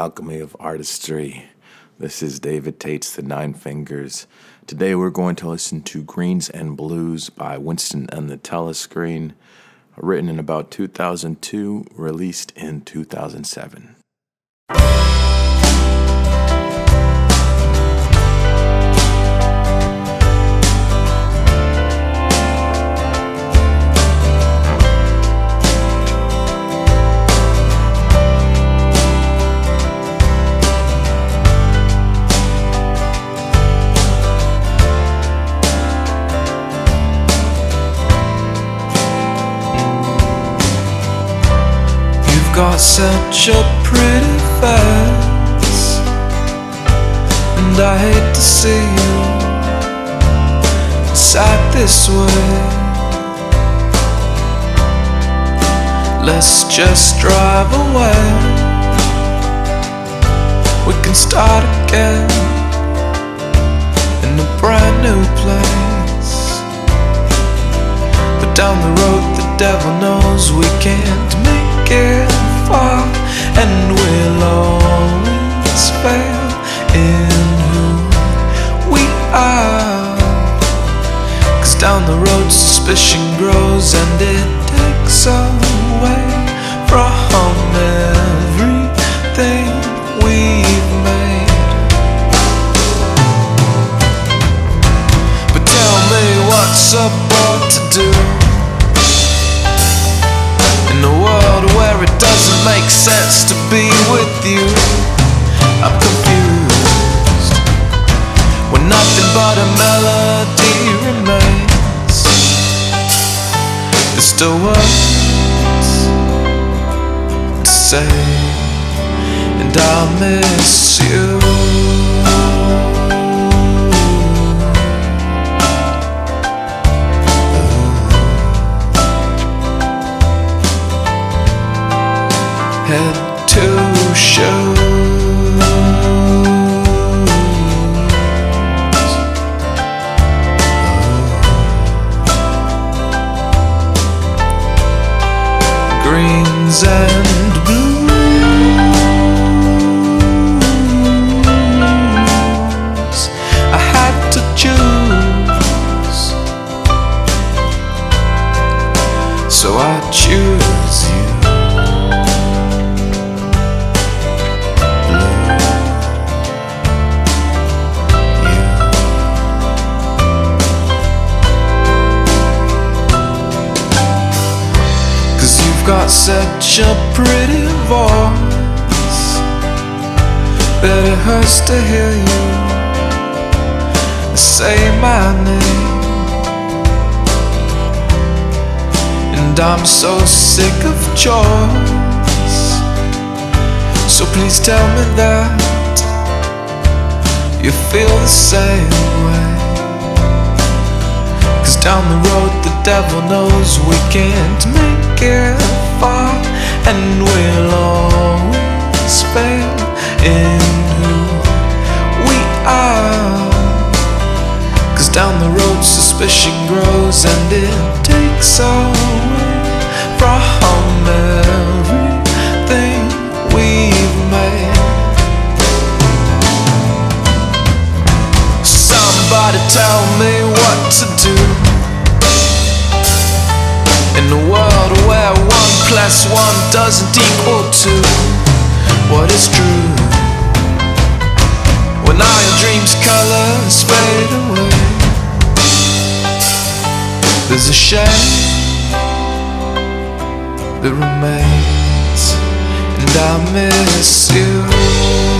Alchemy of Artistry. This is David Tate's The Nine Fingers. Today we're going to listen to Greens and Blues by Winston and the Telescreen, written in about 2002, released in 2007. Such a pretty face, and I hate to see you sad this way. Let's just drive away. We can start again in a brand new place. But down the road, the devil knows we can't make it far, and we'll always fail in who we are. Cause down the road, suspicion grows, and it takes away from that it hurts to hear you say my name. And I'm so sick of choice. So please tell me that you feel the same way. Cause down the road, the devil knows we can't make it far, and we'll always fail in who we are. Cause down the road, suspicion grows, and it takes away from everything we've made. Somebody tell me what to do In a world where one plus one doesn't equal two What is true colors fade away. There's a shame that remains And I miss you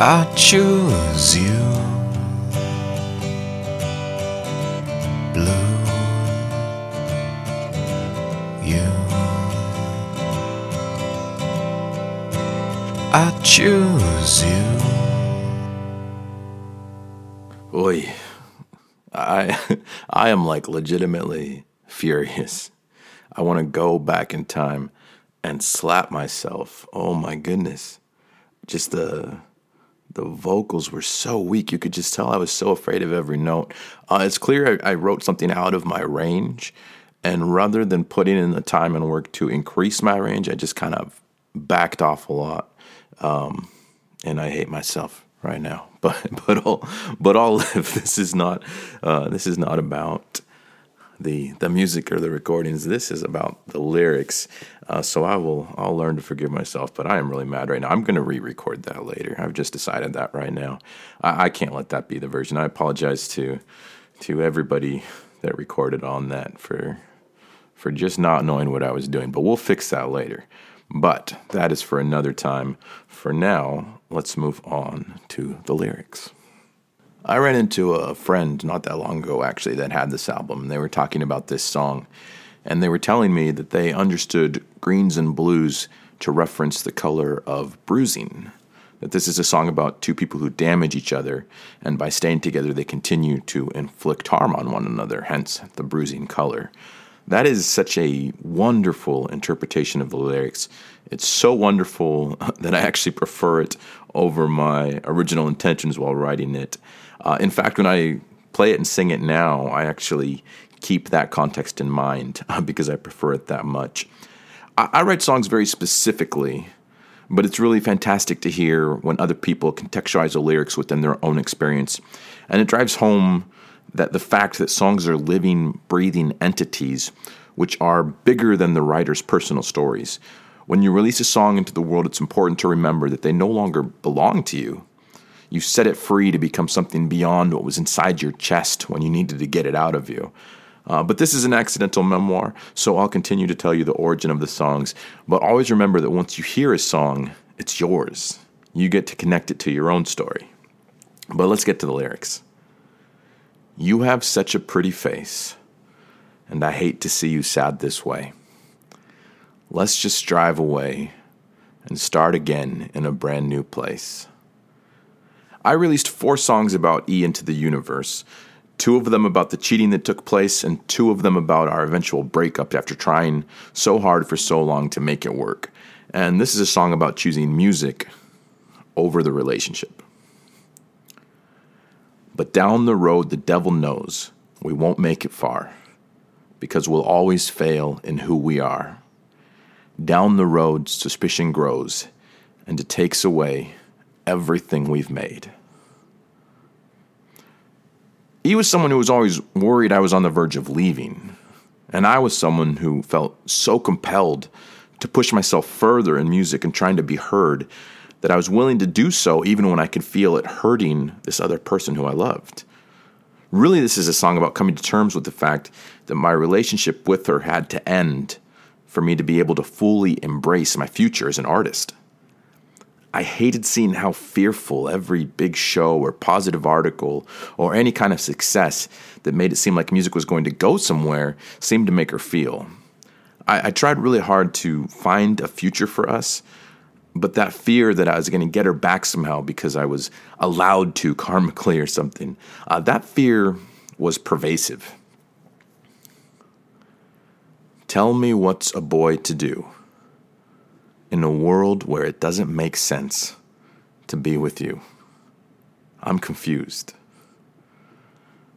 I choose you. Blue, you. I choose you. Oi. I I am like legitimately furious. I want to go back in time and slap myself. Oh my goodness. Just the the vocals were so weak. You could just tell I was so afraid of every note. Uh, it's clear I, I wrote something out of my range, and rather than putting in the time and work to increase my range, I just kind of backed off a lot. Um, and I hate myself right now. But but all but all live. This is not uh, this is not about the the music or the recordings. This is about the lyrics. Uh, so I will I'll learn to forgive myself. But I am really mad right now. I'm going to re-record that later. I've just decided that right now. I, I can't let that be the version. I apologize to to everybody that recorded on that for for just not knowing what I was doing. But we'll fix that later. But that is for another time. For now, let's move on to the lyrics. I ran into a friend not that long ago, actually, that had this album, and they were talking about this song. And they were telling me that they understood greens and blues to reference the color of bruising. That this is a song about two people who damage each other, and by staying together, they continue to inflict harm on one another, hence the bruising color. That is such a wonderful interpretation of the lyrics. It's so wonderful that I actually prefer it over my original intentions while writing it. Uh, in fact, when I play it and sing it now, I actually keep that context in mind uh, because I prefer it that much. I, I write songs very specifically, but it's really fantastic to hear when other people contextualize the lyrics within their own experience. And it drives home that the fact that songs are living, breathing entities which are bigger than the writer's personal stories. When you release a song into the world, it's important to remember that they no longer belong to you. You set it free to become something beyond what was inside your chest when you needed to get it out of you. Uh, but this is an accidental memoir, so I'll continue to tell you the origin of the songs. But always remember that once you hear a song, it's yours. You get to connect it to your own story. But let's get to the lyrics. You have such a pretty face, and I hate to see you sad this way. Let's just drive away and start again in a brand new place. I released four songs about E into the universe, two of them about the cheating that took place, and two of them about our eventual breakup after trying so hard for so long to make it work. And this is a song about choosing music over the relationship. But down the road, the devil knows we won't make it far because we'll always fail in who we are. Down the road, suspicion grows and it takes away everything we've made. He was someone who was always worried I was on the verge of leaving, and I was someone who felt so compelled to push myself further in music and trying to be heard that I was willing to do so even when I could feel it hurting this other person who I loved. Really, this is a song about coming to terms with the fact that my relationship with her had to end for me to be able to fully embrace my future as an artist. I hated seeing how fearful every big show or positive article or any kind of success that made it seem like music was going to go somewhere seemed to make her feel. I, I tried really hard to find a future for us but that fear that I was going to get her back somehow because I was allowed to karmically or something, uh, that fear was pervasive. Tell me what's a boy to do in a world where it doesn't make sense to be with you. I'm confused.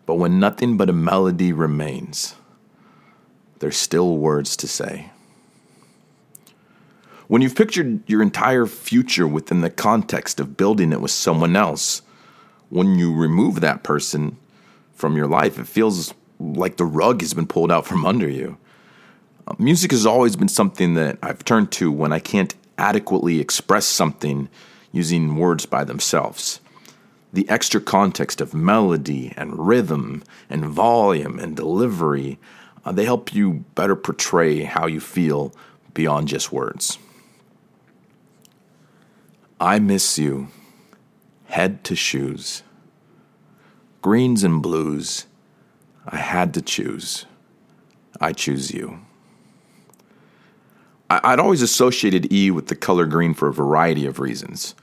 But when nothing but a melody remains, there's still words to say. When you've pictured your entire future within the context of building it with someone else, when you remove that person from your life, it feels like the rug has been pulled out from under you. Music has always been something that I've turned to when I can't adequately express something using words by themselves. The extra context of melody and rhythm and volume and delivery, uh, they help you better portray how you feel beyond just words. I miss you. head to shoes. Greens and blues, I had to choose. I choose you. I'd always associated E with the color green for a variety of reasons.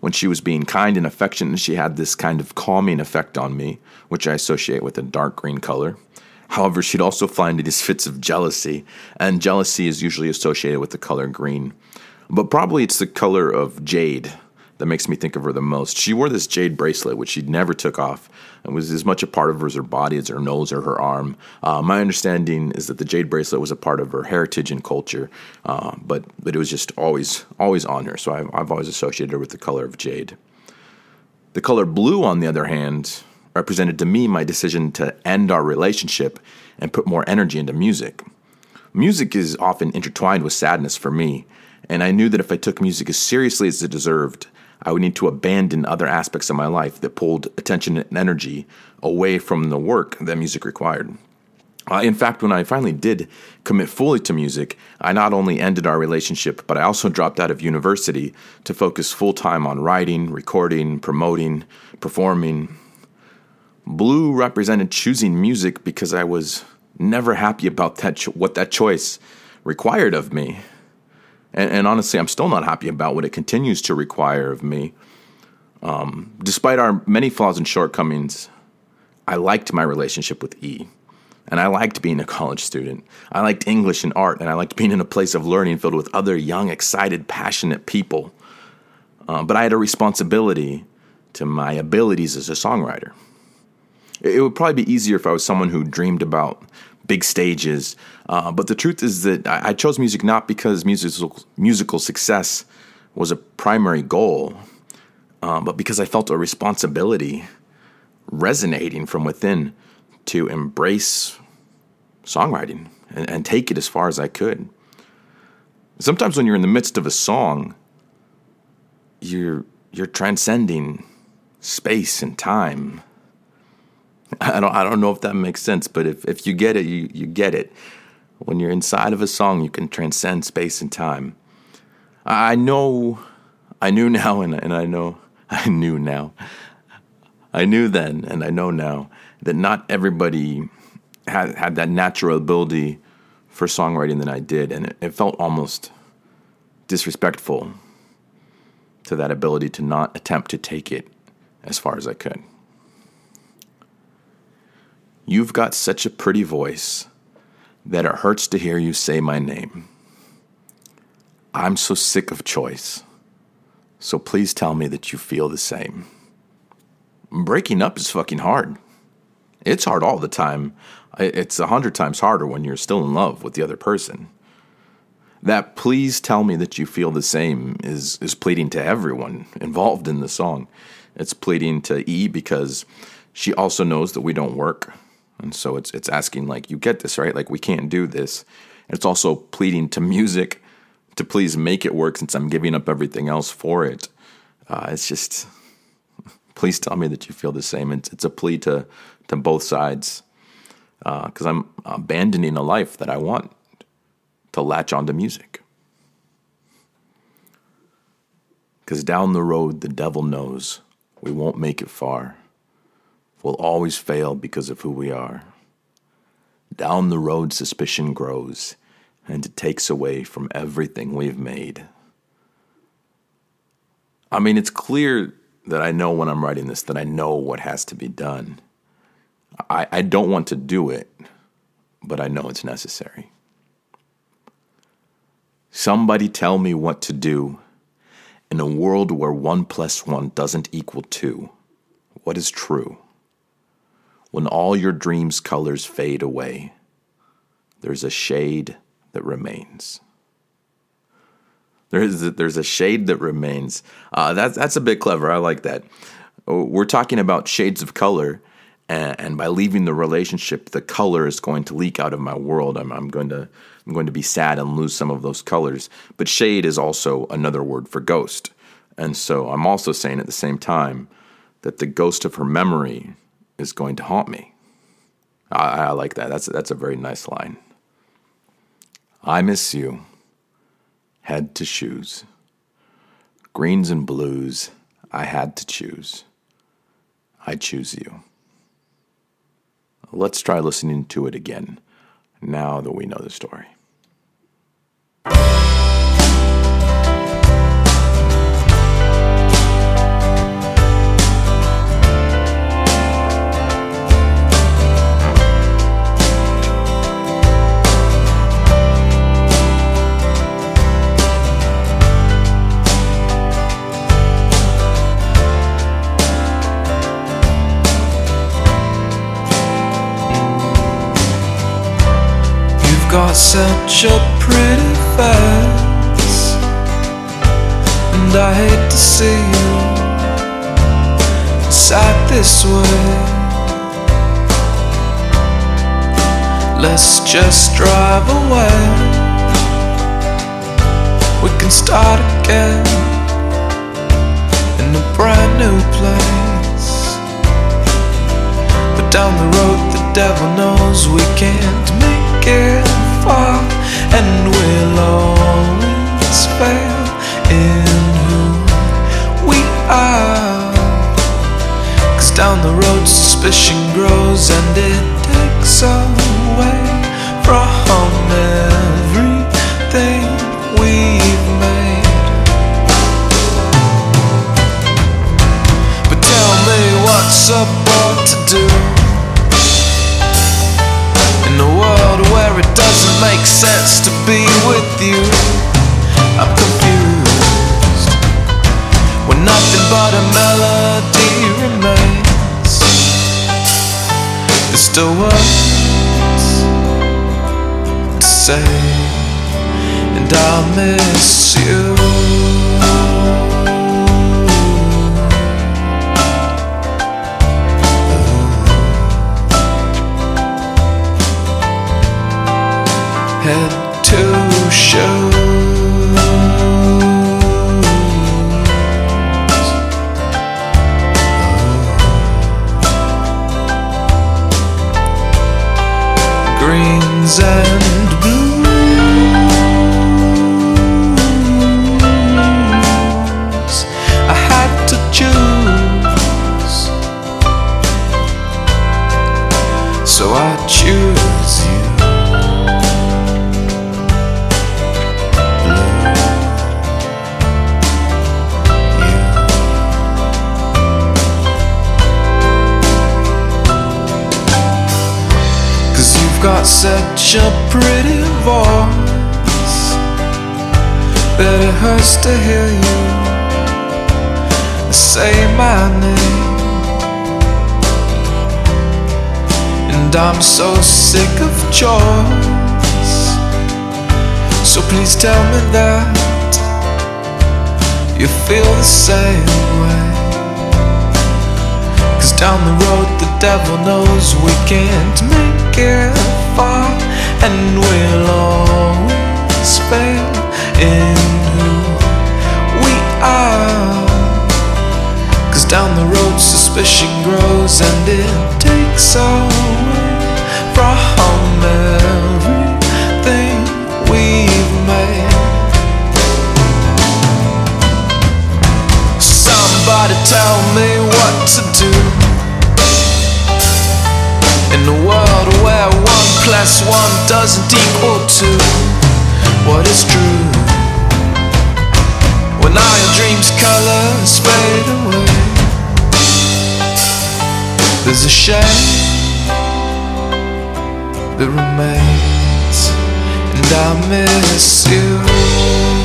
When she was being kind and affectionate, she had this kind of calming effect on me, which I associate with a dark green color. However, she'd also find these fits of jealousy, and jealousy is usually associated with the color green. But probably it's the color of jade that makes me think of her the most. She wore this jade bracelet, which she never took off. and was as much a part of her as her body as her nose or her arm. Uh, my understanding is that the jade bracelet was a part of her heritage and culture, uh, but but it was just always always on her. So I've, I've always associated her with the color of jade. The color blue, on the other hand, represented to me my decision to end our relationship and put more energy into music. Music is often intertwined with sadness for me, and I knew that if I took music as seriously as it deserved, I would need to abandon other aspects of my life that pulled attention and energy away from the work that music required. Uh, in fact, when I finally did commit fully to music, I not only ended our relationship, but I also dropped out of university to focus full time on writing, recording, promoting, performing. Blue represented choosing music because I was never happy about that cho- what that choice required of me. And, and, honestly, I'm still not happy about what it continues to require of me. Um, despite our many flaws and shortcomings, I liked my relationship with E. And I liked being a college student. I liked English and art, and I liked being in a place of learning filled with other young, excited, passionate people. Uh, but I had a responsibility to my abilities as a songwriter. It would probably be easier if I was someone who dreamed about big stages. Uh, but the truth is that I, I chose music not because musical musical success was a primary goal, uh, but because I felt a responsibility resonating from within to embrace songwriting and, and take it as far as I could. Sometimes when you're in the midst of a song, you're you're transcending space and time I don't I don't know if that makes sense, but if, if you get it, you, you get it. When you're inside of a song, you can transcend space and time. I know I knew now and, and I know I knew now. I knew then and I know now that not everybody had had that natural ability for songwriting that I did, and it, it felt almost disrespectful to that ability to not attempt to take it as far as I could. You've got such a pretty voice that it hurts to hear you say my name. I'm so sick of choice, so please tell me that you feel the same. Breaking up is fucking hard. It's hard all the time. It's a hundred times harder when you're still in love with the other person. That please tell me that you feel the same is, is pleading to everyone involved in the song. It's pleading to E because she also knows that we don't work and so it's it's asking like you get this right? Like we can't do this. And it's also pleading to music to please make it work since i'm giving up everything else for it. Uh, it's just please tell me that you feel the same. It's, it's a plea to to both sides because uh, i'm abandoning a life that i want to latch onto music. Because down the road the devil knows we won't make it far will always fail because of who we are. Down the road, suspicion grows, and it takes away from everything we've made. I mean, it's clear that I know when I'm writing this that I know what has to be done. I, I don't want to do it, but I know it's necessary. Somebody tell me what to do in a world where one plus one doesn't equal two. What is true? When all your dreams' colors fade away, there's a shade that remains. There's a, there's a shade that remains. Uh, that's that's a bit clever. I like that. We're talking about shades of color, and, and, by leaving the relationship, the color is going to leak out of my world. I'm, I'm going to I'm going to be sad and lose some of those colors. But shade is also another word for ghost, and so I'm also saying at the same time that the ghost of her memory is going to haunt me. I, I like that. That's that's a very nice line. I miss you, head to shoes. Greens and blues, I had to choose. I choose you. Let's try listening to it again now that we know the story. Such a pretty face, and I hate to see you sad this way. Let's just drive away. We can start again in a brand new place. But down the road, the devil knows we can't make it far, and we'll always fail in who we are. Cause down the road, suspicion grows, and it takes away from everything we've made. But tell me what's a boy to do world where it doesn't make sense to be with you. I'm confused when nothing but a melody remains. There's still words to say, and I'll miss you. And hurts to hear you say my name. And I'm so sick of choice. So please tell me that you feel the same way. Cause down the road the devil knows we can't make it far And we'll always fail in who are Cause down the road suspicion grows and it takes away from everything we've made. Somebody tell me what to do. In a world where one plus one doesn't equal two What is true All your dreams colors fade away. There's a shame that remains And I miss you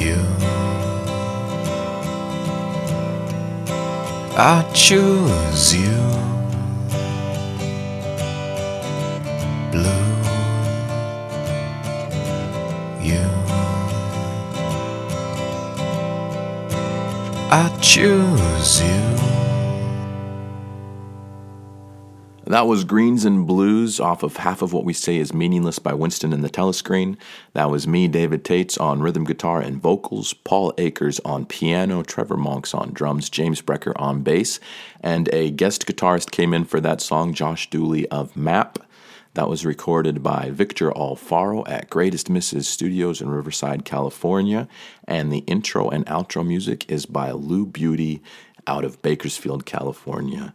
you. I choose you. Blue, you. I choose you. That was Greens and Blues off of Half of What We Say is Meaningless by Winston and the Telescreen. That was me, David Tates, on rhythm guitar and vocals, Paul Akers on piano, Trevor Monks on drums, James Brecker on bass, and a guest guitarist came in for that song, Josh Dooley of Map. That was recorded by Victor Alfaro at Greatest Misses Studios in Riverside, California. And the intro and outro music is by Lou Beauty out of Bakersfield, California.